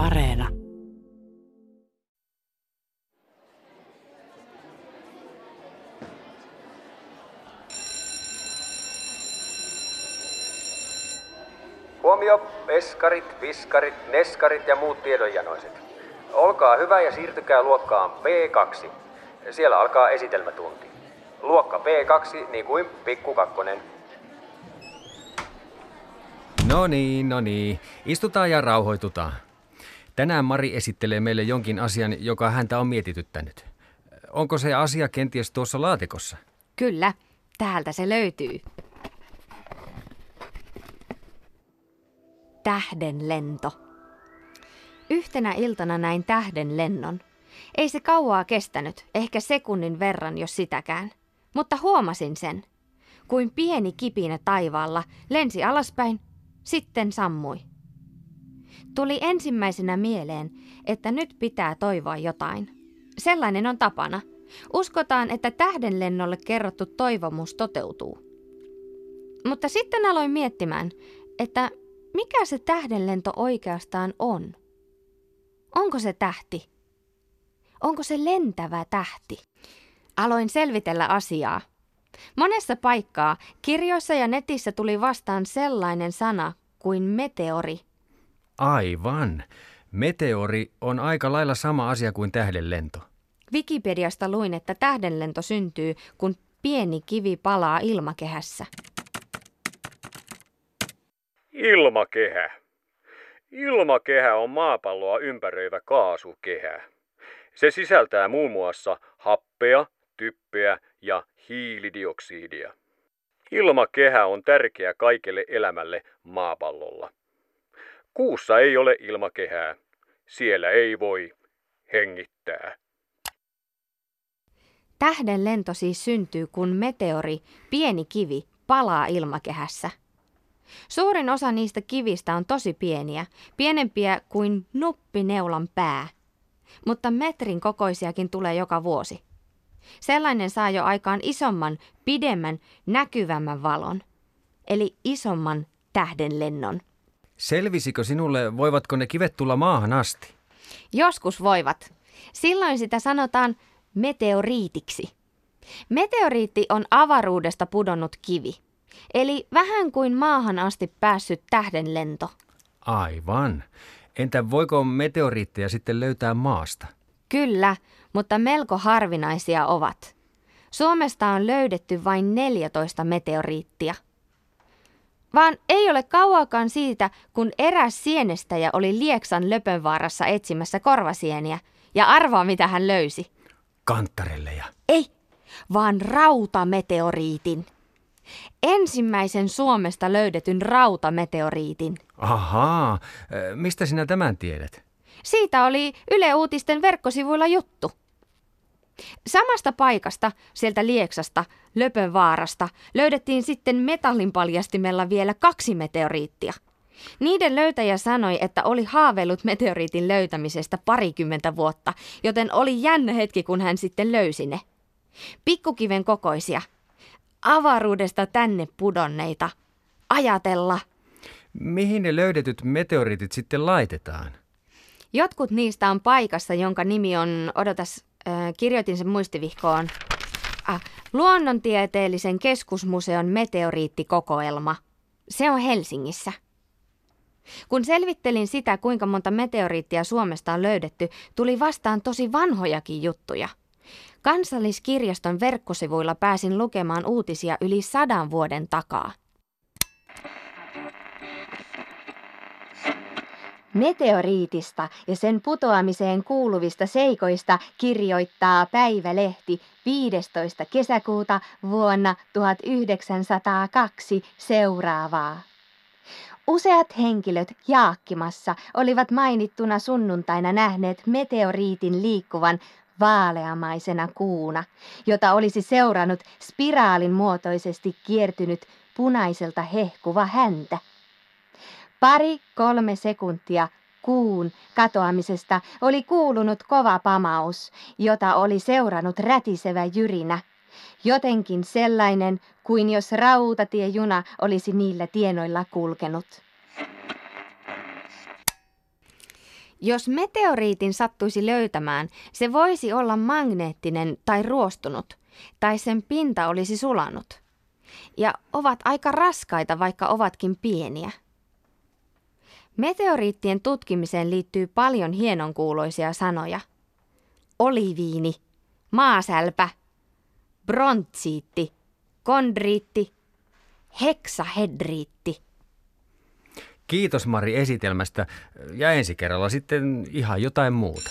Areena. Huomio, eskarit, viskarit, neskarit ja muut tiedonjanoiset. Olkaa hyvä ja siirtykää luokkaan P2. Siellä alkaa esitelmätunti. Luokka P2 niin kuin pikku kakkonen. No niin, no niin. Istutaan ja rauhoitutaan. Tänään Mari esittelee meille jonkin asian, joka häntä on mietityttänyt. Onko se asia kenties tuossa laatikossa? Kyllä, täältä se löytyy. Tähden lento. Yhtenä iltana näin tähden lennon. Ei se kauaa kestänyt, ehkä sekunnin verran, jos sitäkään. Mutta huomasin sen. Kuin pieni kipinä taivaalla lensi alaspäin, sitten sammui. Tuli ensimmäisenä mieleen, että nyt pitää toivoa jotain. Sellainen on tapana. Uskotaan, että tähdenlennolle kerrottu toivomus toteutuu. Mutta sitten aloin miettimään, että mikä se tähdenlento oikeastaan on? Onko se tähti? Onko se lentävä tähti? Aloin selvitellä asiaa. Monessa paikkaa, kirjoissa ja netissä tuli vastaan sellainen sana kuin meteori. Aivan. Meteori on aika lailla sama asia kuin tähdenlento. Wikipediasta luin, että tähdenlento syntyy, kun pieni kivi palaa ilmakehässä. Ilmakehä. Ilmakehä on maapalloa ympäröivä kaasukehä. Se sisältää muun muassa happea, typpeä ja hiilidioksidia. Ilmakehä on tärkeä kaikelle elämälle maapallolla. Kuussa ei ole ilmakehää. Siellä ei voi hengittää. Tähden lento siis syntyy, kun meteori, pieni kivi, palaa ilmakehässä. Suurin osa niistä kivistä on tosi pieniä, pienempiä kuin nuppineulan pää. Mutta metrin kokoisiakin tulee joka vuosi. Sellainen saa jo aikaan isomman, pidemmän, näkyvämmän valon. Eli isomman tähdenlennon. Selvisikö sinulle, voivatko ne kivet tulla maahan asti? Joskus voivat. Silloin sitä sanotaan meteoriitiksi. Meteoriitti on avaruudesta pudonnut kivi. Eli vähän kuin maahan asti päässyt tähdenlento. Aivan. Entä voiko meteoriitteja sitten löytää maasta? Kyllä, mutta melko harvinaisia ovat. Suomesta on löydetty vain 14 meteoriittia. Vaan ei ole kauaakaan siitä, kun eräs sienestäjä oli Lieksan Löpönvaarassa etsimässä korvasieniä. Ja arvaa, mitä hän löysi. Kanttarelleja. Ei, vaan rautameteoriitin. Ensimmäisen Suomesta löydetyn rautameteoriitin. Ahaa, mistä sinä tämän tiedät? Siitä oli Yle Uutisten verkkosivuilla juttu. Samasta paikasta, sieltä Lieksasta, Löpönvaarasta, löydettiin sitten metallinpaljastimella vielä kaksi meteoriittia. Niiden löytäjä sanoi, että oli haaveillut meteoriitin löytämisestä parikymmentä vuotta, joten oli jännä hetki, kun hän sitten löysi ne. Pikkukiven kokoisia. Avaruudesta tänne pudonneita. Ajatella. Mihin ne löydetyt meteoriitit sitten laitetaan? Jotkut niistä on paikassa, jonka nimi on, odotas, kirjoitin sen muistivihkoon, äh, Luonnontieteellisen keskusmuseon meteoriittikokoelma. Se on Helsingissä. Kun selvittelin sitä, kuinka monta meteoriittia Suomesta on löydetty, tuli vastaan tosi vanhojakin juttuja. Kansalliskirjaston verkkosivuilla pääsin lukemaan uutisia yli sadan vuoden takaa. Meteoriitista ja sen putoamiseen kuuluvista seikoista kirjoittaa Päivälehti 15. kesäkuuta vuonna 1902 seuraavaa. Useat henkilöt Jaakkimassa olivat mainittuna sunnuntaina nähneet meteoriitin liikkuvan vaaleamaisena kuuna, jota olisi seurannut spiraalin muotoisesti kiertynyt punaiselta hehkuva häntä. Pari kolme sekuntia kuun katoamisesta oli kuulunut kova pamaus, jota oli seurannut rätisevä jyrinä. Jotenkin sellainen kuin jos rautatiejuna olisi niillä tienoilla kulkenut. Jos meteoriitin sattuisi löytämään, se voisi olla magneettinen tai ruostunut, tai sen pinta olisi sulanut. Ja ovat aika raskaita, vaikka ovatkin pieniä. Meteoriittien tutkimiseen liittyy paljon hienonkuuloisia sanoja. Oliviini, maasälpä, brontsiitti, kondriitti, heksahedriitti. Kiitos Mari esitelmästä ja ensi kerralla sitten ihan jotain muuta.